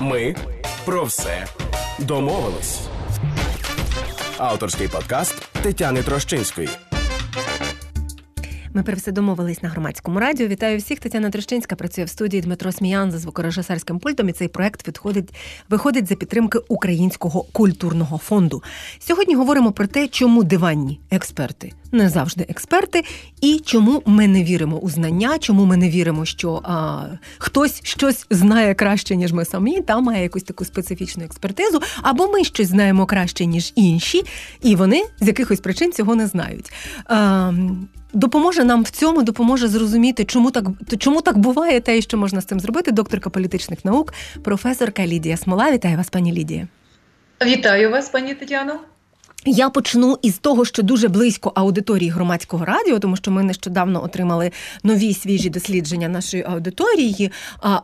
Ми про все домовились. Авторський подкаст Тетяни Трощинської. Ми про все домовились на громадському радіо. Вітаю всіх. Тетяна Трещинська працює в студії Дмитро Сміян за звукорежисерським пультом. І цей проект відходить, виходить за підтримки Українського культурного фонду. Сьогодні говоримо про те, чому диванні експерти не завжди експерти, і чому ми не віримо у знання, чому ми не віримо, що а, хтось щось знає краще, ніж ми самі, та має якусь таку специфічну експертизу, або ми щось знаємо краще, ніж інші, і вони з якихось причин цього не знають. А, Допоможе нам в цьому, допоможе зрозуміти, чому так чому так буває, та і що можна з цим зробити. Докторка політичних наук, професорка Лідія Смола. Вітаю вас, пані Лідія. Вітаю вас, пані Тетяно. Я почну із того, що дуже близько аудиторії громадського радіо, тому що ми нещодавно отримали нові свіжі дослідження нашої аудиторії.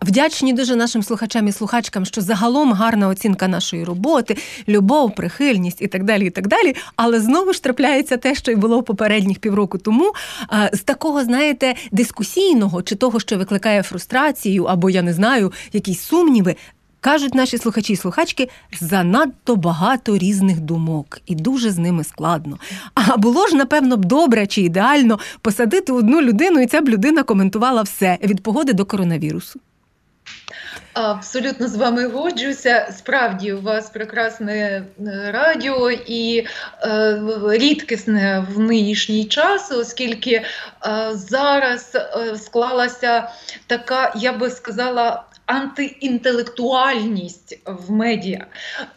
Вдячні дуже нашим слухачам і слухачкам, що загалом гарна оцінка нашої роботи, любов, прихильність і так далі. і так далі. Але знову ж трапляється те, що й було попередніх півроку тому. З такого, знаєте, дискусійного чи того, що викликає фрустрацію, або я не знаю, якісь сумніви, Кажуть наші слухачі і слухачки, занадто багато різних думок, і дуже з ними складно. А було ж, напевно, б добре чи ідеально посадити одну людину, і ця б людина коментувала все від погоди до коронавірусу. Абсолютно з вами годжуся. Справді у вас прекрасне е, радіо і е, рідкісне в нинішній час, оскільки е, зараз е, склалася така, я би сказала, антиінтелектуальність в медіа.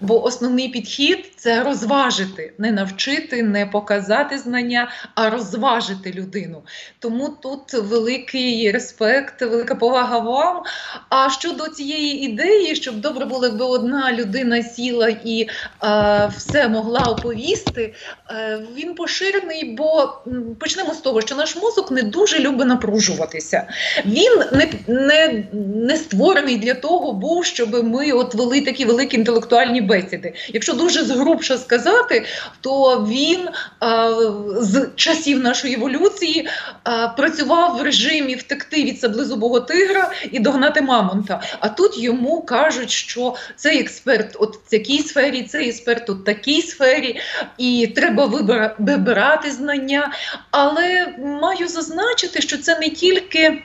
Бо основний підхід це розважити, не навчити, не показати знання, а розважити людину. Тому тут великий респект, велика повага вам. А щодо цієї ідеї, щоб добре було, якби одна людина сіла і е, все могла оповісти, е, він поширений, бо почнемо з того, що наш мозок не дуже любить напружуватися. Він не, не, не створений створений для того був, щоб ми от вели такі великі інтелектуальні бесіди. Якщо дуже згрубше сказати, то він а, з часів нашої еволюції а, працював в режимі втекти від саблезубого тигра і догнати мамонта. А тут йому кажуть, що цей експерт от в такій сфері, цей експерт у такій сфері, і треба вибирати знання. Але маю зазначити, що це не тільки.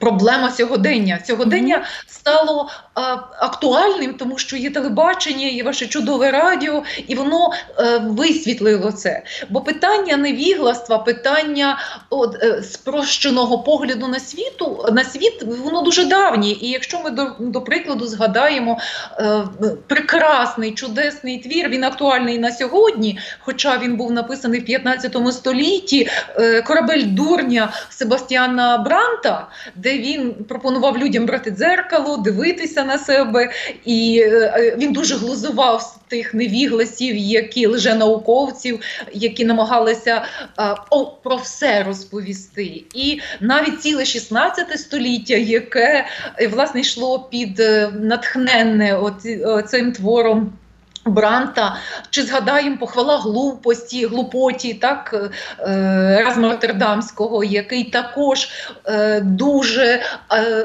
Проблема сьогодення. Сьогодення стало а, актуальним, тому що є телебачення, є ваше чудове радіо, і воно е, висвітлило це. Бо питання невігластва, питання от, е, спрощеного погляду на світу на світ, воно дуже давнє. І якщо ми до, до прикладу згадаємо е, прекрасний чудесний твір, він актуальний на сьогодні, хоча він був написаний в 15 столітті, корабель дурня Себастьяна Бранта де він пропонував людям брати дзеркало, дивитися на себе, і е, він дуже глузував з тих невігласів, які лженауковців, які намагалися е, о, про все розповісти. І навіть ціле 16 століття, яке е, власне йшло під натхненне цим твором. Бранта, чи згадаємо похвала глупості, глупоті, так е, Разма який також е, дуже е,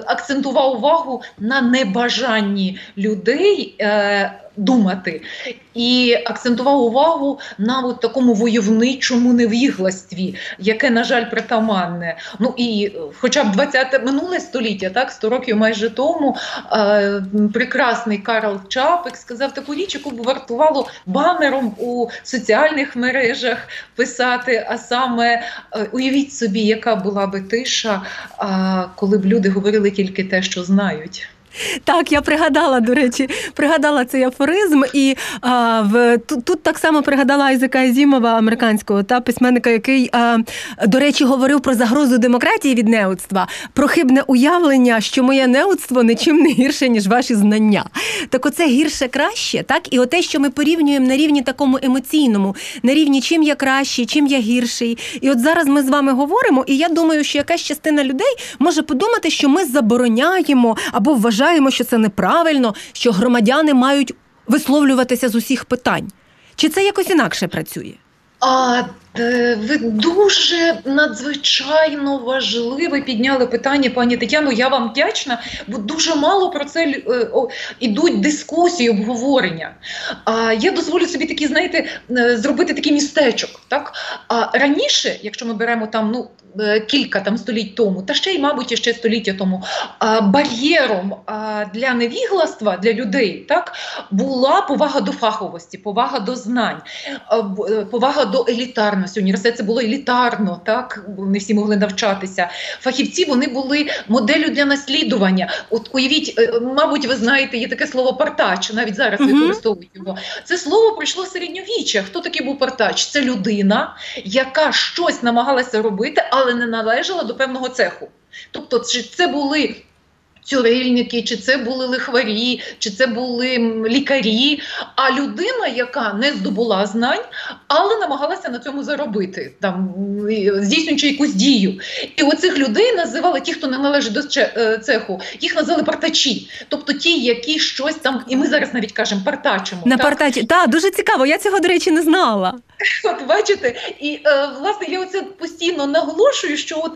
акцентував увагу на небажанні людей думати і акцентував увагу на от такому войовничому невігластві, яке, на жаль, притаманне. Ну і хоча б 20-те минуле століття, так 100 років майже тому, е, прекрасний Карл Чапик сказав таку річ, яку б вартувало банером у соціальних мережах писати. А саме е, уявіть собі, яка була би тиша, е, коли б люди говорили тільки те, що знають. Так, я пригадала, до речі, пригадала цей афоризм, і а, в тут, тут так само пригадала Айзека Азімова, американського та письменника, який, а, до речі, говорив про загрозу демократії від неудства, про хибне уявлення, що моє неудство нічим не гірше, ніж ваші знання. Так, оце гірше краще, так, і оте, що ми порівнюємо на рівні такому емоційному, на рівні чим я кращий, чим я гірший. І от зараз ми з вами говоримо, і я думаю, що якась частина людей може подумати, що ми забороняємо або вважаємо вважаємо, що це неправильно, що громадяни мають висловлюватися з усіх питань. Чи це якось інакше працює? А е, ви дуже надзвичайно важливе підняли питання, пані Тетяно. Я вам вдячна, бо дуже мало про це е, о, ідуть дискусії, обговорення. А я дозволю собі такі, знаєте, е, зробити такий містечок. Так а раніше, якщо ми беремо там ну е, кілька там століть тому, та ще й, мабуть, ще століття тому, бар'єром для невігластва для людей так була повага до фаховості, повага до знань, е, повага до елітарності. Університет це було елітарно, так не всі могли навчатися. Фахівці вони були моделлю для наслідування. От уявіть, е, мабуть, ви знаєте, є таке слово партач, навіть зараз використовують його. Це слово прийшло з середньовіччя. Хто такий був партач? Це людина, яка щось намагалася робити, але не належала до певного цеху. Тобто, чи це були цюрильники, чи це були лихварі, чи це були лікарі, а людина, яка не здобула знань, але намагалася на цьому заробити, там здійснюючи якусь дію. І оцих людей називали ті, хто не належить до е, цеху, їх називали партачі, тобто ті, які щось там, і ми зараз навіть кажемо партачимо. На так? партаті. Так, дуже цікаво. Я цього, до речі, не знала. От бачите, і е, власне я оце постійно наголошую, що от.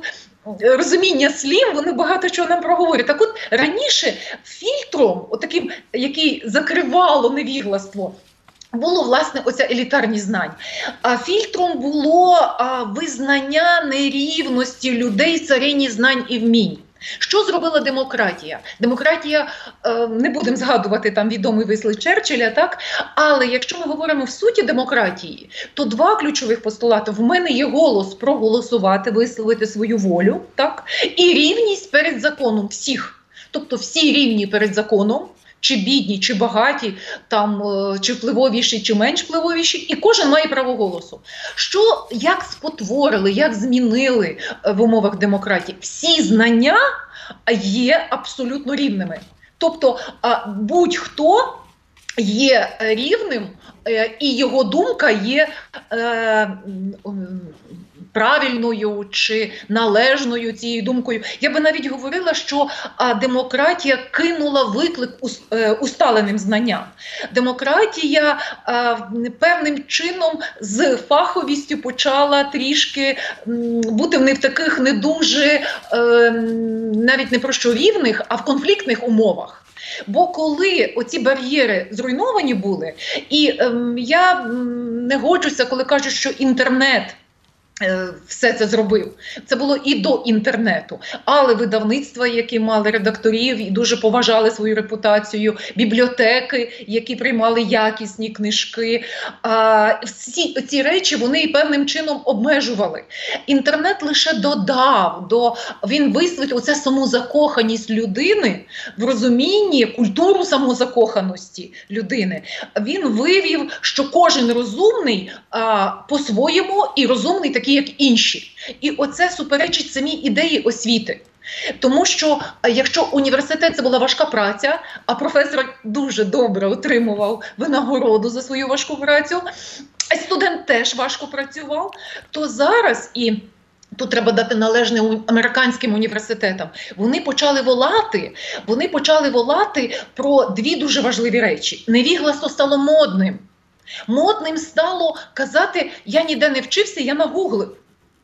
Розуміння слів, вони багато чого нам проговорять. Так от раніше фільтром, отаким, який закривало невігластво, було власне оця елітарність знань. А фільтром було а, визнання нерівності людей царині знань і вмінь. Що зробила демократія? Демократія е, не будемо згадувати там відомий вислів Черчилля, так але якщо ми говоримо в суті демократії, то два ключових постулати: в мене є голос проголосувати, висловити свою волю, так і рівність перед законом всіх, тобто всі рівні перед законом. Чи бідні, чи багаті, там е, чи впливовіші, чи менш впливовіші, і кожен має право голосу. Що як спотворили, як змінили е, в умовах демократії? Всі знання є абсолютно рівними. Тобто будь-хто є рівним, е, і його думка є правильною чи належною цією думкою. Я би навіть говорила, що демократія кинула виклик е, усталеним знанням. Демократія певним чином з фаховістю почала трішки бути не в таких не дуже е, навіть не про що рівних, а в конфліктних умовах. Бо коли оці бар'єри зруйновані були, і ем, я не годжуся, коли кажуть, що інтернет. Е, Все це зробив. Це було і до інтернету, але видавництва, які мали редакторів і дуже поважали свою репутацію, бібліотеки, які приймали якісні книжки. А, всі ці речі вони певним чином обмежували. Інтернет лише додав до він висвітлив оце самозакоханість людини в розумінні культуру самозакоханості людини. Він вивів, що кожен розумний а, по-своєму і розумний такий, як інші. І оце суперечить самій ідеї освіти. Тому що якщо університет це була важка праця, а професор дуже добре отримував винагороду за свою важку працю, а студент теж важко працював, то зараз і. Тут треба дати належне американським університетам. Вони почали волати. Вони почали волати про дві дуже важливі речі. Невігластво стало модним. Модним стало казати: я ніде не вчився, я нагуглив.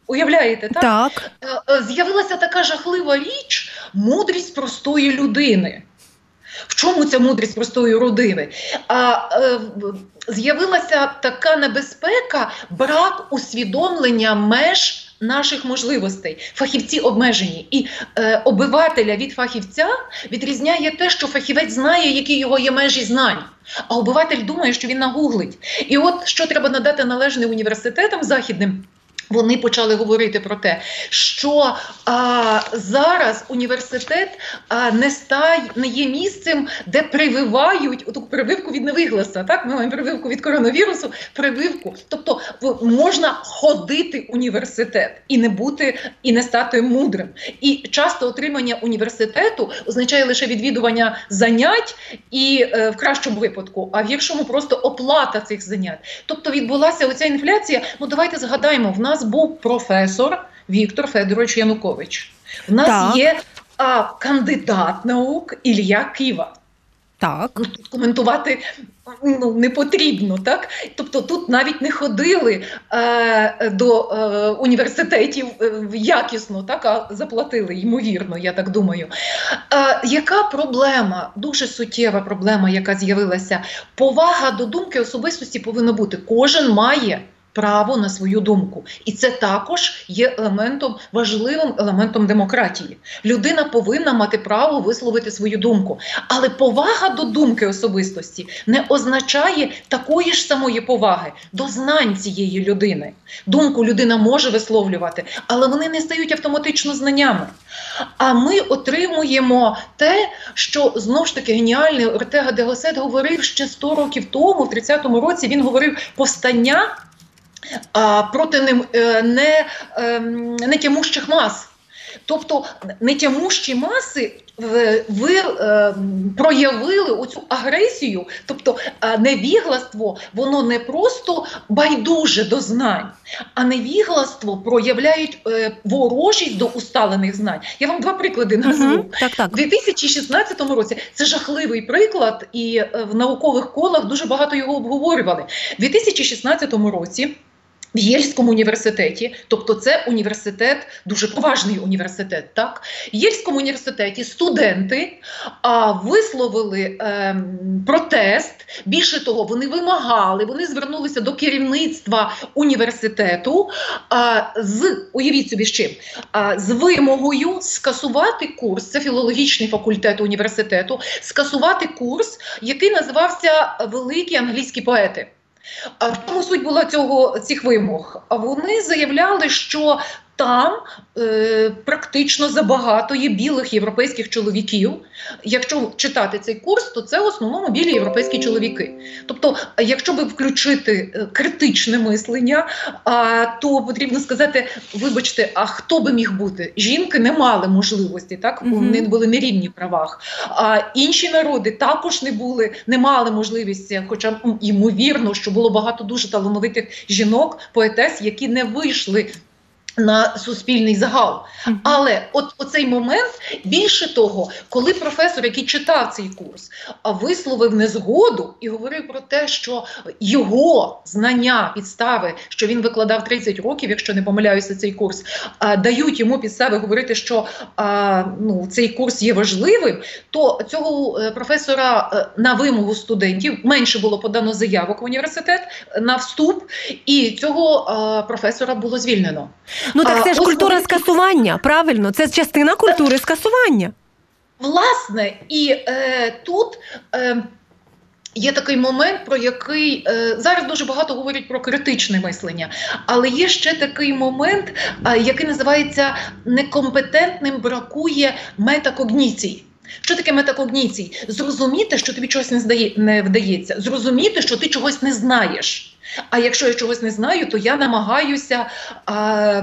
Уявляєте, так? Так. Е, е, з'явилася така жахлива річ мудрість простої людини. В чому ця мудрість простої родини? А е, з'явилася така небезпека, брак усвідомлення меж наших можливостей. Фахівці обмежені. І е, обивателя від фахівця відрізняє те, що фахівець знає, які його є межі знань. А обиватель думає, що він нагуглить. І от що треба надати належне університетам західним. Вони почали говорити про те, що а, зараз університет а, не стає не є місцем, де прививають оту прививку від невигласа. Так, ми маємо прививку від коронавірусу, прививку. Тобто можна ходити університет і не бути і не стати мудрим. І часто отримання університету означає лише відвідування занять і е, в кращому випадку, а в гіршому просто оплата цих занять. Тобто відбулася оця інфляція. Ну давайте згадаємо, в нас був професор Віктор Федорович Янукович. В нас Так. є а, кандидат наук Ілля Кива. Так. Ну, тут коментувати ну, не потрібно, так? Тобто тут навіть не ходили е, до е, університетів е, якісно, так, а заплатили, ймовірно, я так думаю. Е, яка проблема, дуже суттєва проблема, яка з'явилася? Повага до думки особистості повинна бути. Кожен має право на свою думку. І це також є елементом важливим елементом демократії. Людина повинна мати право висловити свою думку. Але повага до думки особистості не означає такої ж самої поваги до знань цієї людини. Думку людина може висловлювати, але вони не стають автоматично знаннями. А ми отримуємо те, що знову ж таки геніальний Ортега де Госет говорив ще 100 років тому, в 30-му році він говорив повстання проти не, е, не, ем, нетямущих мас. Тобто нетямущі маси ви е, проявили оцю агресію, тобто невігластво, воно не просто байдуже до знань, а невігластво проявляють е, ворожість до усталених знань. Я вам два приклади назву. Угу, так, так. У 2016 році це жахливий приклад, і е, в наукових колах дуже багато його обговорювали. У 2016 році. В Єльському університеті, тобто це університет, дуже поважний університет. Так, в Єльському університеті студенти а, висловили е, протест. Більше того, вони вимагали, вони звернулися до керівництва університету а, з уявіть собі з чим а, з вимогою скасувати курс. Це філологічний факультет університету, скасувати курс, який називався Великі англійські поети. А в чому суть була цього цих вимог? Вони заявляли, що там е, практично забагато є білих європейських чоловіків. Якщо читати цей курс, то це в основному білі європейські чоловіки. Тобто, якщо би включити е, критичне мислення, а, то потрібно сказати: вибачте, а хто би міг бути? Жінки не мали можливості, так вони були не рівні правах. А інші народи також не були, не мали можливості, хоча ймовірно, що було багато дуже талановитих жінок, поетес, які не вийшли на суспільний загал. Але от оцей момент більше того, коли професор, який читав цей курс, висловив незгоду і говорив про те, що його знання підстави, що він викладав 30 років, якщо не помиляюся, цей курс, дають йому підстави говорити, що ну, цей курс є важливим, то цього е, професора е, на вимогу студентів менше було подано заявок в університет на вступ, і цього професора було звільнено. Ну так це ж культура скасування, правильно? Це частина культури скасування. Власне, і е, тут. Е, Є такий момент, про який е, зараз дуже багато говорять про критичне мислення, але є ще такий момент, е, який називається некомпетентним бракує метакогніцій. Що таке метакогніцій? Зрозуміти, що тобі чогось не здає, не вдається, зрозуміти, що ти чогось не знаєш. А якщо я чогось не знаю, то я намагаюся а,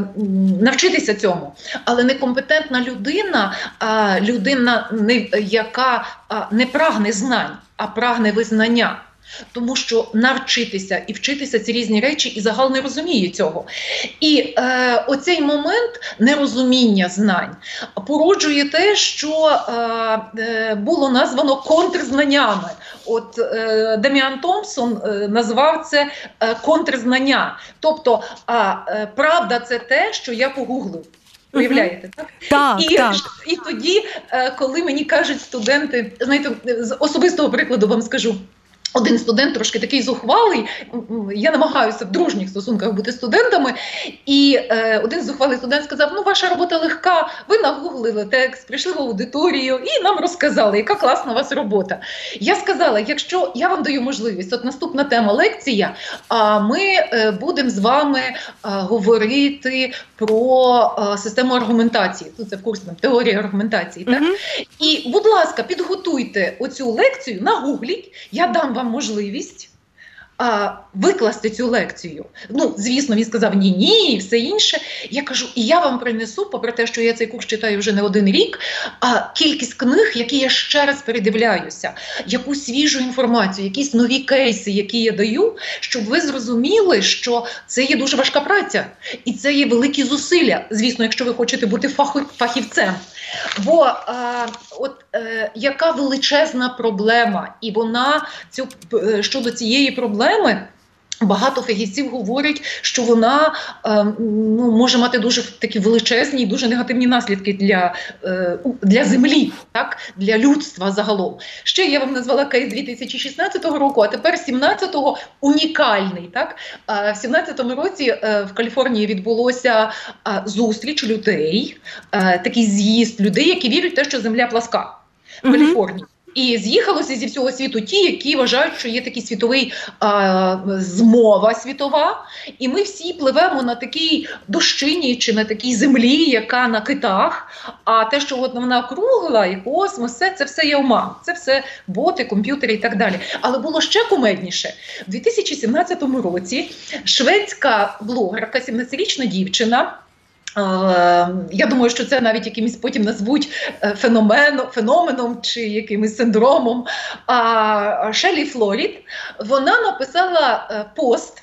навчитися цьому. Але некомпетентна людина, а, людина, не, яка а, не прагне знань, а прагне визнання. Тому що навчитися і вчитися ці різні речі, і загал не розуміє цього. І е, оцей момент нерозуміння знань породжує те, що е, е було названо контрзнаннями. От е, Деміан Томпсон е, назвав це е, контрзнання. Тобто, а е, правда, це те, що я погуглив. Уявляєте, так? Так, і так. і тоді, е, коли мені кажуть студенти, знаєте, з особистого прикладу вам скажу. Один студент трошки такий зухвалий. Я намагаюся в дружніх стосунках бути студентами. І е, один зухвалий студент сказав: Ну, ваша робота легка, ви нагуглили текст, прийшли в аудиторію і нам розказали, яка класна у вас робота. Я сказала: якщо я вам даю можливість, от наступна тема лекція, а ми е, будемо з вами е, говорити про е, систему аргументації. Тут це в курсі теорія аргументації. Так? Mm -hmm. І, будь ласка, підготуйте оцю лекцію, нагугліть, я дам вам можливість а, Викласти цю лекцію. Ну, звісно, він сказав ні, ні, і все інше. Я кажу, і я вам принесу, попри те, що я цей курс читаю вже не один рік, а кількість книг, які я ще раз передивляюся, яку свіжу інформацію, якісь нові кейси, які я даю, щоб ви зрозуміли, що це є дуже важка праця, і це є великі зусилля. Звісно, якщо ви хочете бути фахівцем. Бо а, от е, яка величезна проблема, і вона цю е, щодо цієї проблеми. Багато фахівців говорять, що вона е, ну, може мати дуже такі величезні і дуже негативні наслідки для е, для землі, так для людства загалом. Ще я вам назвала кейс 2016 року, а тепер 17-го унікальний. Так е, в 17-му році е, в Каліфорнії відбулося е, зустріч людей, е, такий з'їзд людей, які вірять в те, що земля пласка в Каліфорнії. І з'їхалося зі всього світу ті, які вважають, що є такий світовий а, змова світова, і ми всі пливемо на такій дощині чи на такій землі, яка на китах. А те, що от вона кругла, і космос, це, це все є обман. це все боти, комп'ютери і так далі. Але було ще кумедніше У 2017 році. Шведська блогерка, 17-річна дівчина. Я думаю, що це навіть якимось потім назвуть феномен, феноменом, феноменом чи якимось синдромом. А Шелі Флорід вона написала е, пост.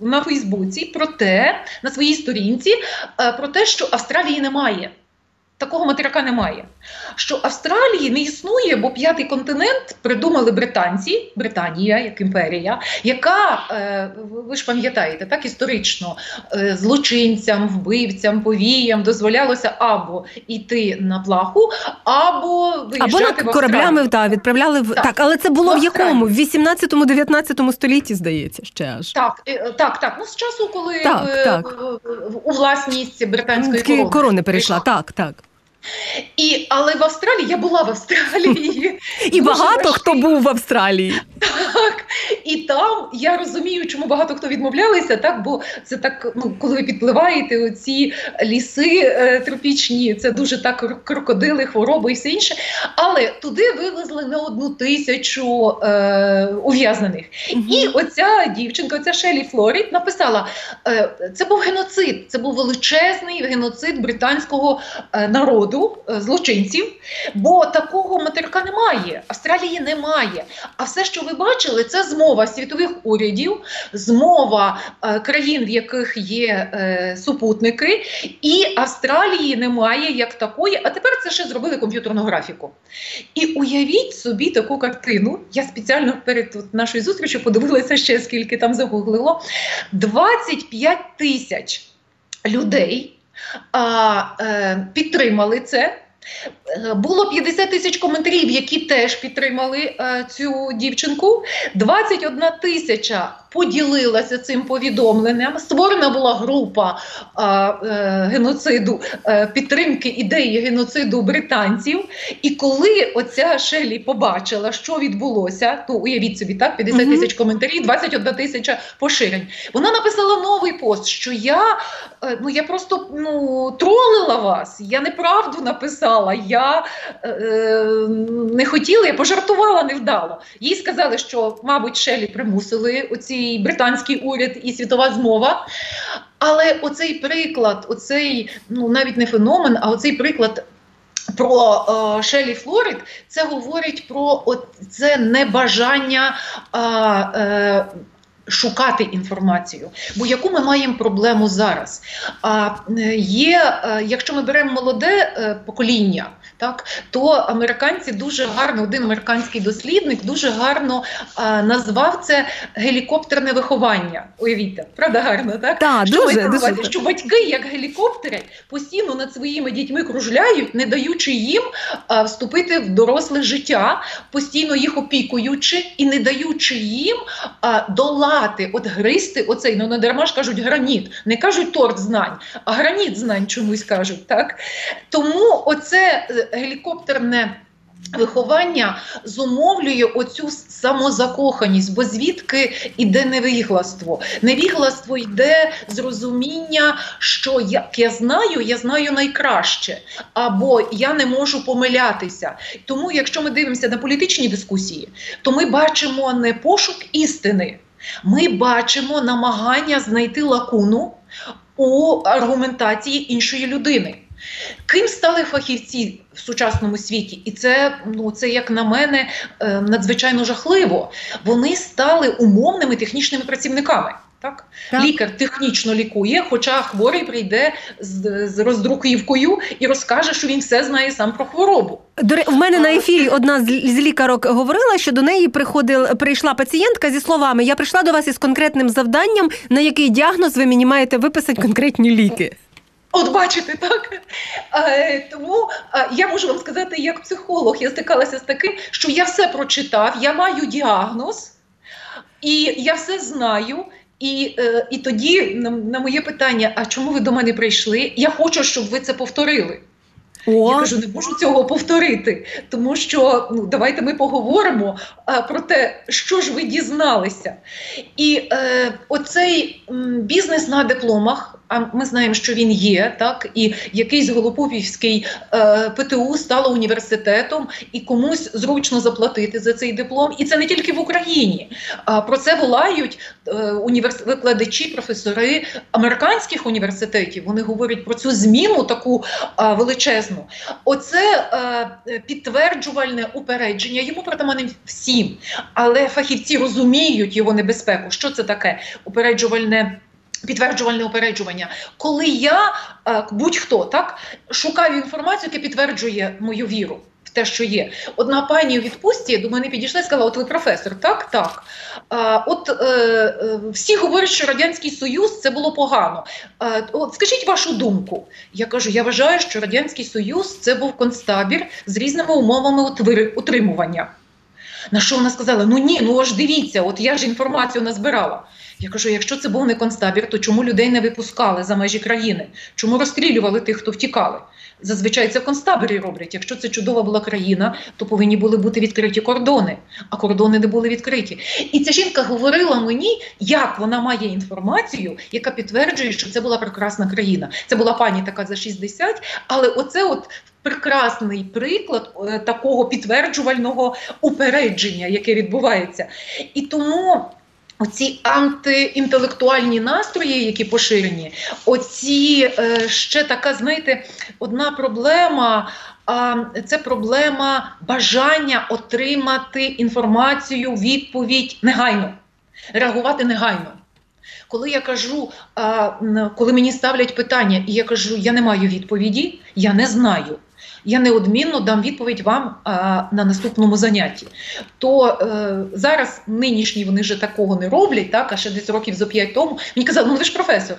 На Фейсбуці про те, на своїй сторінці, е, про те, що Австралії немає. Такого материка немає. Що Австралії не існує, бо п'ятий континент придумали британці, Британія як імперія, яка, е, ви ж пам'ятаєте, так історично е, злочинцям, вбивцям, повіям дозволялося або йти на плаху, або виїжджати або на кораблями та відправляли в так. так, але це було в, в якому? В 18-19 столітті, здається, ще аж так, е, так, так. Ну з часу, коли так, так. у власність британської корони, корони перейшла, так, так. І, Але в Австралії я була в Австралії. І багато хто був в Австралії. І там я розумію, чому багато хто відмовлялися, так бо це так, ну коли ви підпливаєте, оці ліси е, тропічні, це дуже так крокодили, хвороби і все інше. Але туди вивезли не одну тисячу е, ув'язнених. Mm-hmm. І оця дівчинка, оця Шелі Флорід, написала: е, це був геноцид, це був величезний геноцид британського е, народу, е, злочинців, бо такого материка немає. Австралії немає. А все, що ви бачили, це змова світових урядів, змова е, країн, в яких є е, супутники, і Австралії немає як такої. А тепер це ще зробили комп'ютерну графіку. І уявіть собі таку картину. Я спеціально перед нашою зустрічю подивилася ще скільки там загуглило. 25 тисяч людей е, підтримали це. Е, було 50 тисяч коментарів, які теж підтримали е, цю дівчинку. 21 тисяча поділилася цим повідомленням. Створена була група е, е, геноциду е, підтримки ідеї геноциду британців. І коли оця Шелі побачила, що відбулося, то уявіть собі, так 50 тисяч коментарів, 21 тисяча поширень. Вона написала новий пост, що я е, ну я просто ну тролила вас. Я неправду написала. Я е, не хотіла, я пожартувала невдало. Їй сказали, що, мабуть, Шелі примусили оці і британський уряд, і світова змова. Але оцей приклад, оцей ну навіть не феномен, а оцей приклад. Про е, Шелі Флорид це говорить про це небажання е, е, шукати інформацію. Бо яку ми маємо проблему зараз? А є, е, якщо ми беремо молоде е, покоління, так то американці дуже гарно, один американський дослідник дуже гарно а, назвав це гелікоптерне виховання. Уявіть, правда гарно, так? Так, що дуже, дуже. що батьки, як гелікоптери, постійно над своїми дітьми кружляють, не даючи їм а, вступити в доросле життя, постійно їх опікуючи і не даючи їм а, долати, от гристи оцей, ну не дарма ж кажуть граніт, не кажуть торт знань, а граніт знань чомусь кажуть. так? Тому оце е, гелікоптерне. Виховання зумовлює оцю самозакоханість, бо звідки йде невігластво? Невігластво йде з розуміння, що як я знаю, я знаю найкраще, або я не можу помилятися. Тому, якщо ми дивимося на політичні дискусії, то ми бачимо не пошук істини, ми бачимо намагання знайти лакуну у аргументації іншої людини. Ким стали фахівці в сучасному світі? І це, ну це як на мене, е, надзвичайно жахливо. Вони стали умовними технічними працівниками. Так? так лікар технічно лікує, хоча хворий прийде з, з роздруківкою і розкаже, що він все знає сам про хворобу. До в мене на ефірі одна з лікарок говорила, що до неї приходила прийшла пацієнтка зі словами: Я прийшла до вас із конкретним завданням, на який діагноз ви мені маєте виписати конкретні ліки. От бачите, так е, тому е, я можу вам сказати, як психолог, я стикалася з таким, що я все прочитав, я маю діагноз, і я все знаю. І е, і тоді на, на моє питання: а чому ви до мене прийшли? Я хочу, щоб ви це повторили. О. Я кажу, не можу цього повторити, тому що ну давайте ми поговоримо а, про те, що ж ви дізналися. І е, оцей м, бізнес на дипломах а ми знаємо, що він є, так і якийсь Голопопівський е, ПТУ стало університетом, і комусь зручно заплатити за цей диплом. І це не тільки в Україні. А про це волають е, універс... викладачі, професори американських університетів. Вони говорять про цю зміну таку е, величезну. Оце е, підтверджувальне упередження. Йому притаманне всім, але фахівці розуміють його небезпеку. Що це таке упереджувальне? Підтверджувальне упереджування, коли я е, будь-хто так шукаю інформацію, яка підтверджує мою віру в те, що є. Одна пані у відпустці до мене підійшла і сказала: От ви професор, так, так. А, От е, е, всі говорять, що радянський союз це було погано. От скажіть вашу думку. Я кажу: я вважаю, що радянський союз це був концтабір з різними умовами утримування. На що вона сказала: Ну ні, ну аж дивіться, от я ж інформацію назбирала. Я кажу: якщо це був не концтабір, то чому людей не випускали за межі країни? Чому розстрілювали тих, хто втікали? Зазвичай це в концтаборі роблять. Якщо це чудова була країна, то повинні були бути відкриті кордони, а кордони не були відкриті. І ця жінка говорила мені, як вона має інформацію, яка підтверджує, що це була прекрасна країна. Це була пані така за 60, але оце от. Прекрасний приклад е, такого підтверджувального упередження, яке відбувається, і тому Оці антиінтелектуальні настрої, які поширені, оці е, ще така, знаєте, одна проблема. А це проблема бажання отримати інформацію, відповідь негайно, реагувати негайно. Коли я кажу, коли мені ставлять питання, і я кажу, я не маю відповіді, я не знаю я неодмінно дам відповідь вам а, на наступному занятті. То е, зараз нинішні вони вже такого не роблять, так а ще десь років за п'ять тому мені казали, ну ви ж професор.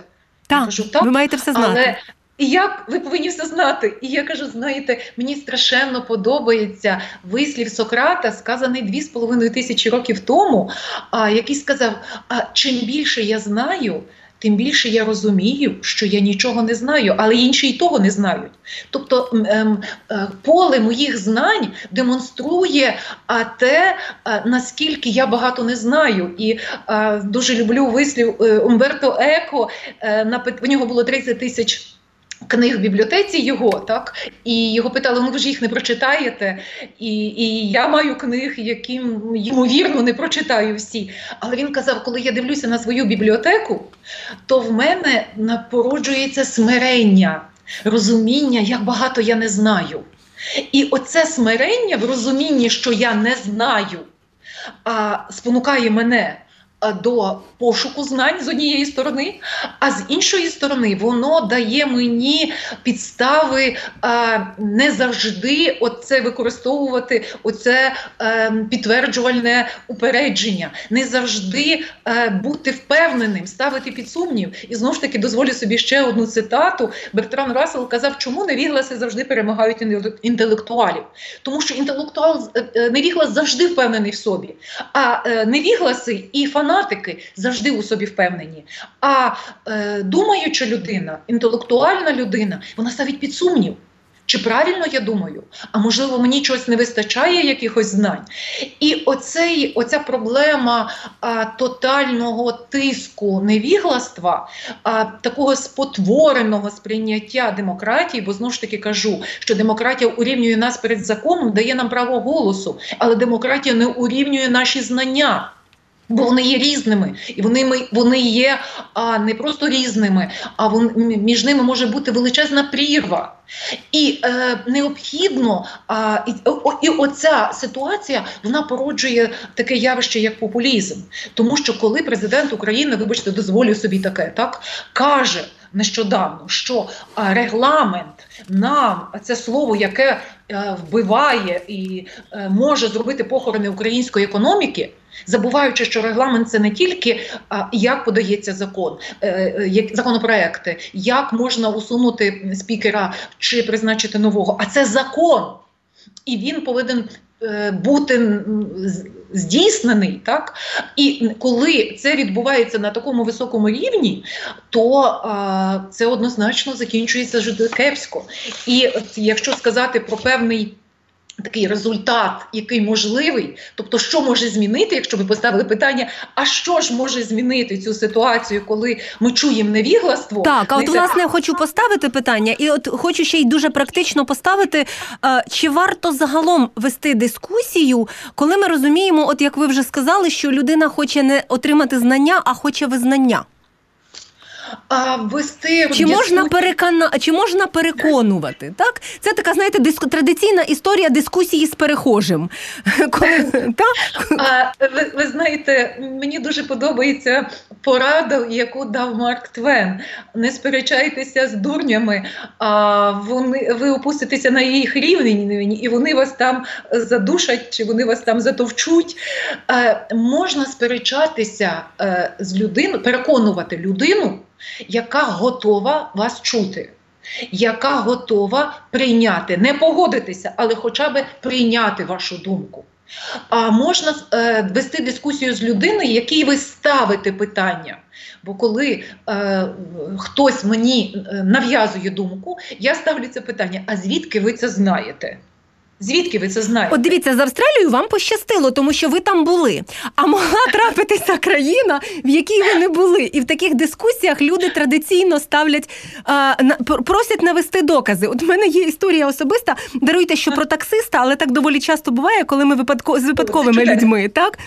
Так, я кажу, так, ви маєте все знати. Але і як ви повинні все знати? І я кажу: знаєте, мені страшенно подобається вислів Сократа, сказаний дві з половиною тисячі років тому, а, який сказав: а чим більше я знаю, тим більше я розумію, що я нічого не знаю, але інші й того не знають. Тобто ем, е, поле моїх знань демонструє а, те, е, наскільки я багато не знаю. І е, дуже люблю вислів е, Умберто Еко. Е, на в нього було 30 тисяч книг в бібліотеці його, так і його питали: ну ви ж їх не прочитаєте? І і я маю книг, які ймовірно не прочитаю всі. Але він казав: коли я дивлюся на свою бібліотеку, то в мене породжується смирення, розуміння, як багато я не знаю. І оце смирення в розумінні, що я не знаю, а спонукає мене до пошуку знань з однієї сторони, а з іншої сторони, воно дає мені підстави е, не завжди оце використовувати оце е, підтверджувальне упередження, не завжди бути впевненим, ставити під сумнів. І знову ж таки дозволю собі ще одну цитату. Бертран Рассел казав, чому невігласи завжди перемагають інтелектуалів, тому що інтелектуал невіглас завжди впевнений в собі, а невігласи і фанати фанатики завжди у собі впевнені. А е, думаюча людина, інтелектуальна людина, вона ставить під сумнів. Чи правильно я думаю? А можливо, мені чогось не вистачає якихось знань. І оцей, оця проблема а, тотального тиску невігластва, а, такого спотвореного сприйняття демократії, бо знову ж таки кажу, що демократія урівнює нас перед законом, дає нам право голосу, але демократія не урівнює наші знання. Бо вони є різними, і вони вони є а, не просто різними, а вон, між ними може бути величезна прірва. І е, необхідно, а, і, о, і оця ситуація вона породжує таке явище, як популізм. Тому що коли президент України, вибачте, дозволю собі таке, так каже нещодавно, що регламент нам це слово, яке е, вбиває і е, може зробити похорони української економіки. Забуваючи, що регламент це не тільки як подається закон, е, як законопроекти, як можна усунути спікера чи призначити нового, а це закон, і він повинен бути здійснений, так і коли це відбувається на такому високому рівні, то це однозначно закінчується кепсько. І якщо сказати про певний такий результат, який можливий, тобто, що може змінити, якщо ви поставили питання, а що ж може змінити цю ситуацію, коли ми чуємо невігластво? Так, а от власне хочу поставити питання, і от хочу ще й дуже практично поставити, чи варто загалом вести дискусію, коли ми розуміємо, от як ви вже сказали, що людина хоче не отримати знання, а хоче визнання а, вести чи можна перекона... чи можна переконувати? Так, це така, знаєте, диску традиційна історія дискусії з перехожим. Коли... та ви, ви знаєте, мені дуже подобається порада, яку дав Марк Твен. Не сперечайтеся з дурнями, а вони ви опуститеся на їх рівень, і вони вас там задушать, чи вони вас там затовчуть. А, можна сперечатися е, з людиною, переконувати людину яка готова вас чути, яка готова прийняти, не погодитися, але хоча б прийняти вашу думку. А можна е, вести дискусію з людиною, якій ви ставите питання. Бо коли е, хтось мені е, нав'язує думку, я ставлю це питання: а звідки ви це знаєте? Звідки ви це знаєте? От дивіться, з Австралією вам пощастило, тому що ви там були. А могла трапитися країна, в якій ви не були. І в таких дискусіях люди традиційно ставлять, а, просять навести докази. От в мене є історія особиста. Даруйте, що про таксиста, але так доволі часто буває, коли ми випадко з випадковими людьми. так?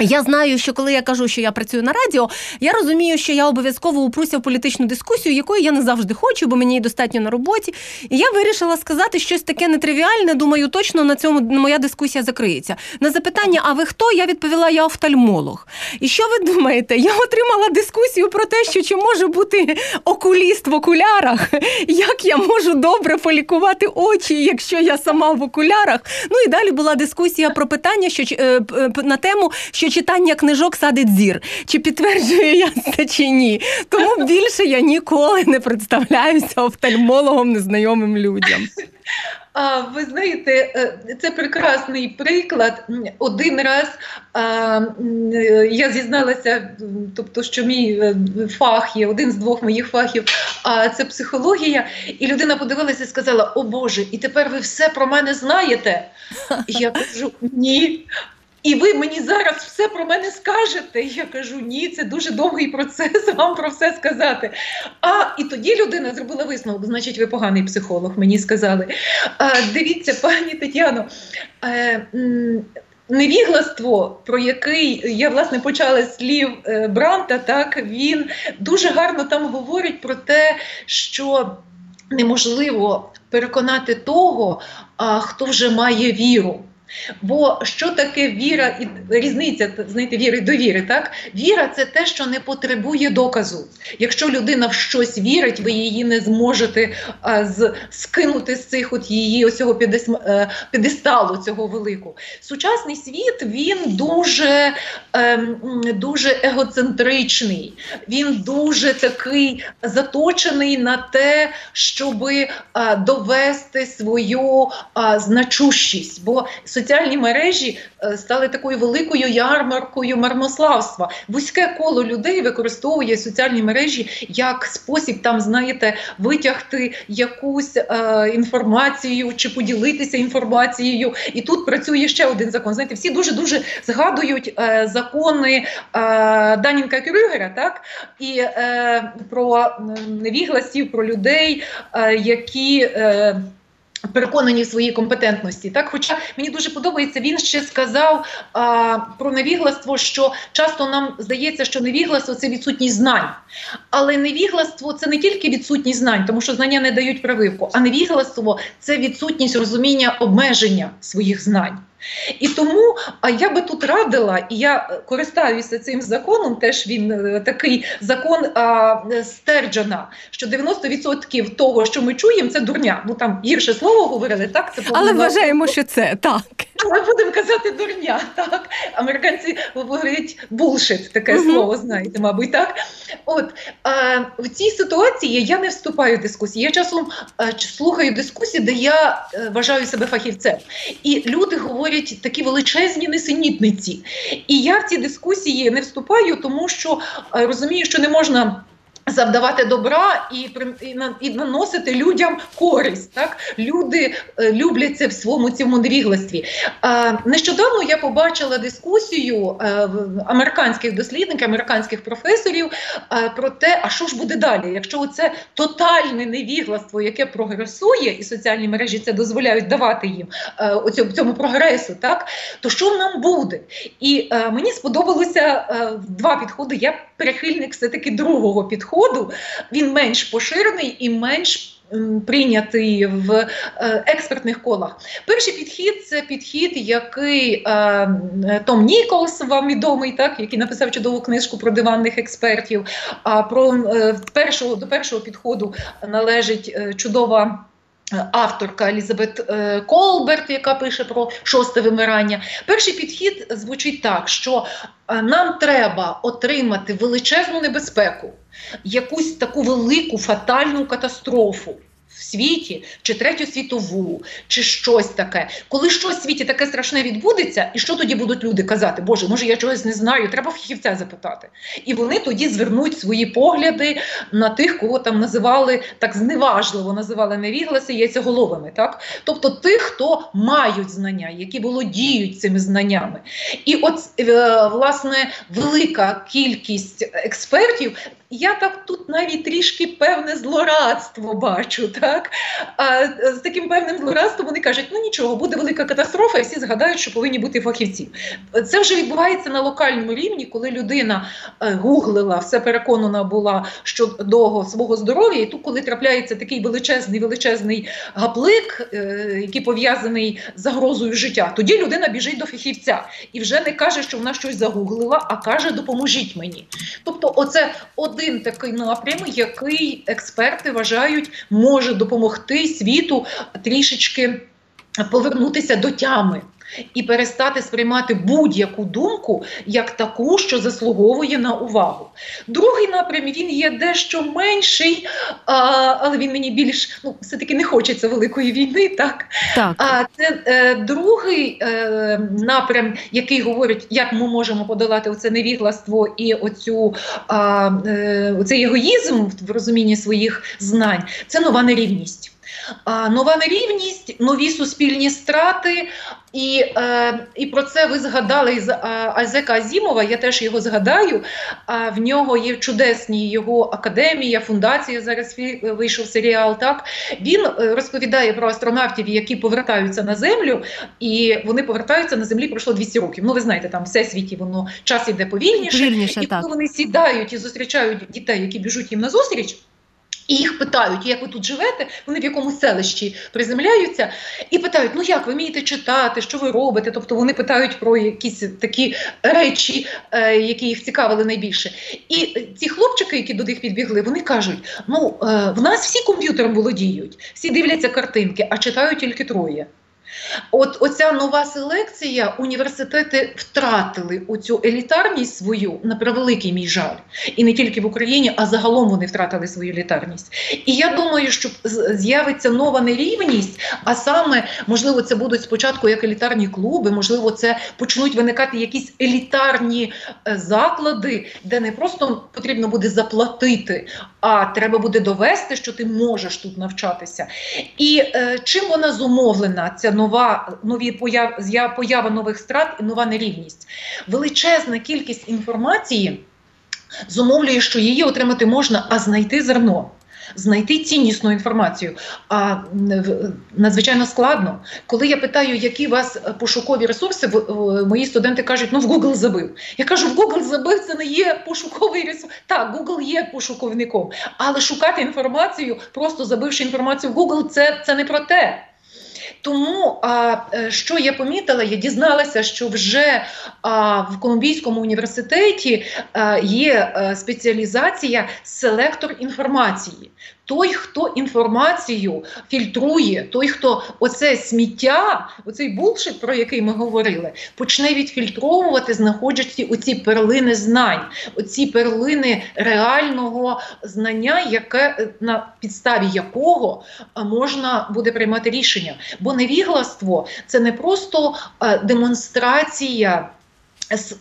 Я знаю, що коли я кажу, що я працюю на радіо, я розумію, що я обов'язково упруся в політичну дискусію, якої я не завжди хочу, бо мені достатньо на роботі. І я вирішила сказати щось таке нетривіальне. Думаю, точно на цьому моя дискусія закриється. На запитання, а ви хто? Я відповіла, я офтальмолог. І що ви думаєте? Я отримала дискусію про те, що чи може бути окуліст в окулярах, як я можу добре полікувати очі, якщо я сама в окулярах. Ну і далі була дискусія про питання, що е, на тему що читання книжок садить зір. Чи підтверджую я це чи ні? Тому більше я ніколи не представляюся офтальмологом незнайомим людям. А ви знаєте, е, це прекрасний приклад. Один раз а, я зізналася, тобто, що мій е, фах є один з двох моїх фахів, а це психологія. І людина подивилася і сказала: О Боже, і тепер ви все про мене знаєте? Я кажу, ні. І ви мені зараз все про мене скажете. Я кажу, ні, це дуже довгий процес вам про все сказати. А і тоді людина зробила висновок, значить, ви поганий психолог, мені сказали. А, Дивіться, пані Тетяно. Е, Невігластво, про який я власне почала слів е, Бранта, так він дуже гарно там говорить про те, що неможливо переконати того, хто вже має віру. Бо що таке віра і різниця знаєте, віри до віри? Так, віра це те, що не потребує доказу. Якщо людина в щось вірить, ви її не зможете а, з скинути з цих от її ось цього е, підесталу цього великого. Сучасний світ він дуже ем, дуже егоцентричний, він дуже такий заточений на те, щоб довести свою а, значущість. Бо соціальні мережі е, стали такою великою ярмаркою мармославства. Вузьке коло людей використовує соціальні мережі як спосіб там, знаєте, витягти якусь е, інформацію чи поділитися інформацією. І тут працює ще один закон. Знаєте, всі дуже дуже згадують е, закони е, Данінка Крюгера, так і е, про невігласів, про людей, е, які. Е, Переконані в своїй компетентності, так хоча мені дуже подобається, він ще сказав а, про невігластво, що часто нам здається, що невігластво це відсутність знань, але невігластво це не тільки відсутність знань, тому що знання не дають прививку, а невігластво це відсутність розуміння обмеження своїх знань. І тому а я би тут радила, і я е, користаюся цим законом. Теж він е, такий закон а, Стерджана, що 90% того, що ми чуємо, це дурня. Ну там гірше слово говорили, так це але вважаємо, що це так. Ми будемо казати дурня. Так американці говорять булшит, таке uh-huh. слово знаєте, мабуть, так. От а, в цій ситуації я не вступаю в дискусії. Я часом а, слухаю дискусії, де я а, вважаю себе фахівцем, і люди говорять говорять такі величезні несенітниці. І я в ці дискусії не вступаю, тому що е, розумію, що не можна. Завдавати добра і і, наносити людям користь. Так люди е, любляться в своєму цьому невігластві. Е, нещодавно я побачила дискусію е, американських дослідників, американських професорів е, про те, а що ж буде далі, якщо це тотальне невігластво, яке прогресує, і соціальні мережі це дозволяють давати їм е, цьому, цьому прогресу, так то що нам буде? І е, мені сподобалося е, два підходи. Я прихильник все таки другого підходу підходу він менш поширений і менш. Прийнятий в е, експертних колах. Перший підхід це підхід, який е, Том Ніколс, вам відомий, так який написав чудову книжку про диванних експертів. А про е, першого до першого підходу належить е, чудова. Авторка Елізабет е, Колберт, яка пише про шосте вимирання, перший підхід звучить так, що е, нам треба отримати величезну небезпеку, якусь таку велику фатальну катастрофу в світі, чи третю світову, чи щось таке. Коли щось в світі таке страшне відбудеться, і що тоді будуть люди казати? Боже, може я чогось не знаю, треба фахівця запитати. І вони тоді звернуть свої погляди на тих, кого там називали так зневажливо, називали невігласи яйцеголовими. Так? Тобто тих, хто мають знання, які володіють цими знаннями. І от е, власне велика кількість експертів я так тут навіть трішки певне злорадство бачу. так? А З таким певним злорадством вони кажуть, ну нічого, буде велика катастрофа, і всі згадають, що повинні бути фахівці. Це вже відбувається на локальному рівні, коли людина е, гуглила, все переконана була щодо свого здоров'я, і тут, коли трапляється такий величезний величезний гаплик, е, який пов'язаний з загрозою життя, тоді людина біжить до фахівця і вже не каже, що вона щось загуглила, а каже, допоможіть мені. Тобто, оце один один такий напрям, який експерти вважають може допомогти світу трішечки повернутися до тями і перестати сприймати будь-яку думку як таку, що заслуговує на увагу. Другий напрям він є дещо менший, а, але він мені більш ну, все-таки не хочеться великої війни. Так, так. а це е, другий е, напрям, який говорить, як ми можемо подолати оце невігластво і оцю е, оцей егоїзм в розумінні своїх знань. Це нова нерівність. Нова нерівність, нові суспільні страти, і е, і про це ви згадали з Азека Азімова. Я теж його згадаю. А в нього є чудесні його академія, фундація. Зараз вийшов серіал. Так він е, розповідає про астронавтів, які повертаються на землю, і вони повертаються на землі. Пройшло 200 років. Ну ви знаєте, там все світі воно час іде повільніше, повільніше і коли так. вони сідають і зустрічають дітей, які біжуть їм на зустріч. І їх питають, як ви тут живете, вони в якому селищі приземляються, і питають, ну як ви вмієте читати, що ви робите? Тобто вони питають про якісь такі речі, е, які їх цікавили найбільше. І ці хлопчики, які до них підбігли, вони кажуть: ну е, в нас всі комп'ютером володіють, всі дивляться картинки, а читають тільки троє. От оця нова селекція університети втратили оцю елітарність свою на превеликий мій жаль, і не тільки в Україні, а загалом вони втратили свою елітарність. І я думаю, що з'явиться нова нерівність, а саме можливо, це будуть спочатку як елітарні клуби, можливо, це почнуть виникати якісь елітарні е, заклади, де не просто потрібно буде заплатити, а треба буде довести, що ти можеш тут навчатися. І е, чим вона зумовлена? Ця нова нові появ, поява нових страт і нова нерівність. Величезна кількість інформації зумовлює, що її отримати можна, а знайти зерно. Знайти ціннісну інформацію. А надзвичайно складно. Коли я питаю, які у вас пошукові ресурси, мої студенти кажуть, ну в Google забив. Я кажу, в Google забив це не є пошуковий ресурс. Так, Google є пошуковником, але шукати інформацію, просто забивши інформацію в Google, це, це не про те. Тому а, е, що я помітила, я дізналася, що вже а, в Колумбійському університеті а, є а, спеціалізація селектор інформації той, хто інформацію фільтрує, той, хто оце сміття, оцей булшит, про який ми говорили, почне відфільтровувати, знаходячи оці перлини знань, оці перлини реального знання, яке е, на підставі якого можна буде приймати рішення. Бо невігластво це не просто демонстрація.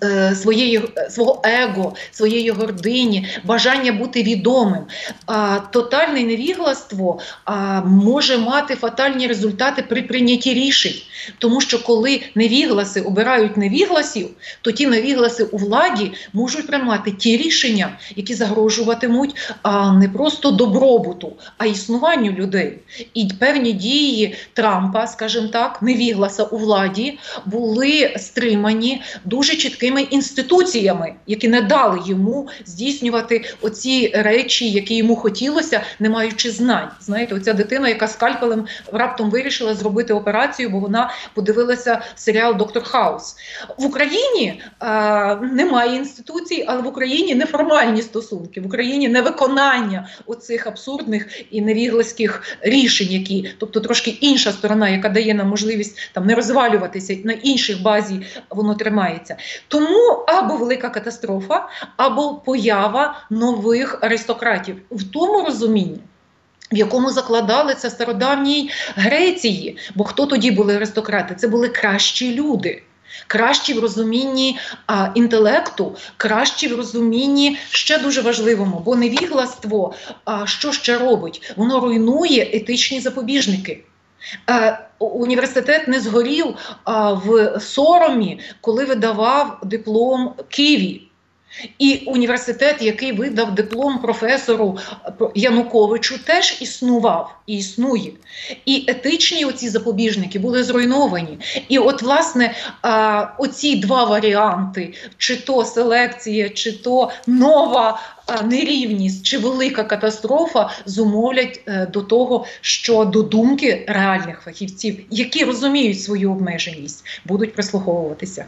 Е, своєї свого его, своєї гордині, бажання бути відомим. А, Тотальне невігластво а, може мати фатальні результати при прийнятті рішень, тому що коли невігласи обирають невігласів, то ті невігласи у владі можуть приймати ті рішення, які загрожуватимуть а, не просто добробуту, а існуванню людей. І певні дії Трампа, скажімо так, невігласа у владі були стримані дуже чіткими інституціями, які не дали йому здійснювати оці речі, які йому хотілося, не маючи знань. Знаєте, оця дитина, яка скальпелем раптом вирішила зробити операцію, бо вона подивилася серіал Доктор Хаус в Україні. А, немає інституцій, але в Україні неформальні стосунки, в Україні невиконання оцих абсурдних і невіглаських рішень, які, тобто трошки інша сторона, яка дає нам можливість там не розвалюватися на інших базі, воно тримається. Тому або велика катастрофа, або поява нових аристократів в тому розумінні. В якому закладали це стародавній Греції, бо хто тоді були аристократи? Це були кращі люди, кращі в розумінні а, інтелекту, кращі в розумінні ще дуже важливому, бо невігластво, а, що ще робить? Воно руйнує етичні запобіжники. Е, університет не згорів в соромі, коли видавав диплом Києві. І університет, який видав диплом професору Януковичу, теж існував і існує. І етичні оці запобіжники були зруйновані. І, от, власне, оці два варіанти: чи то селекція, чи то нова нерівність чи велика катастрофа зумовлять е, до того, що до думки реальних фахівців, які розуміють свою обмеженість, будуть прислуховуватися.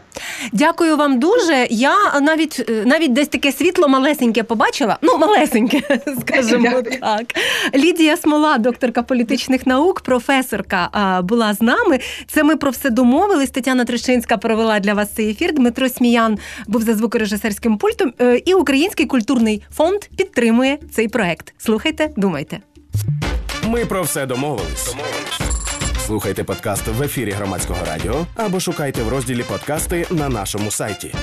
Дякую вам дуже. Я навіть е, навіть десь таке світло малесеньке побачила. Ну, малесеньке, скажімо так. Лідія Смола, докторка політичних наук, професорка, була з нами. Це ми про все домовились. Тетяна Трещинська провела для вас цей ефір. Дмитро Сміян був за звукорежисерським пультом е, і український культурний фонд підтримує цей проект. Слухайте, думайте. Ми про все домовились. Слухайте подкаст в ефірі громадського радіо або шукайте в розділі подкасти на нашому сайті.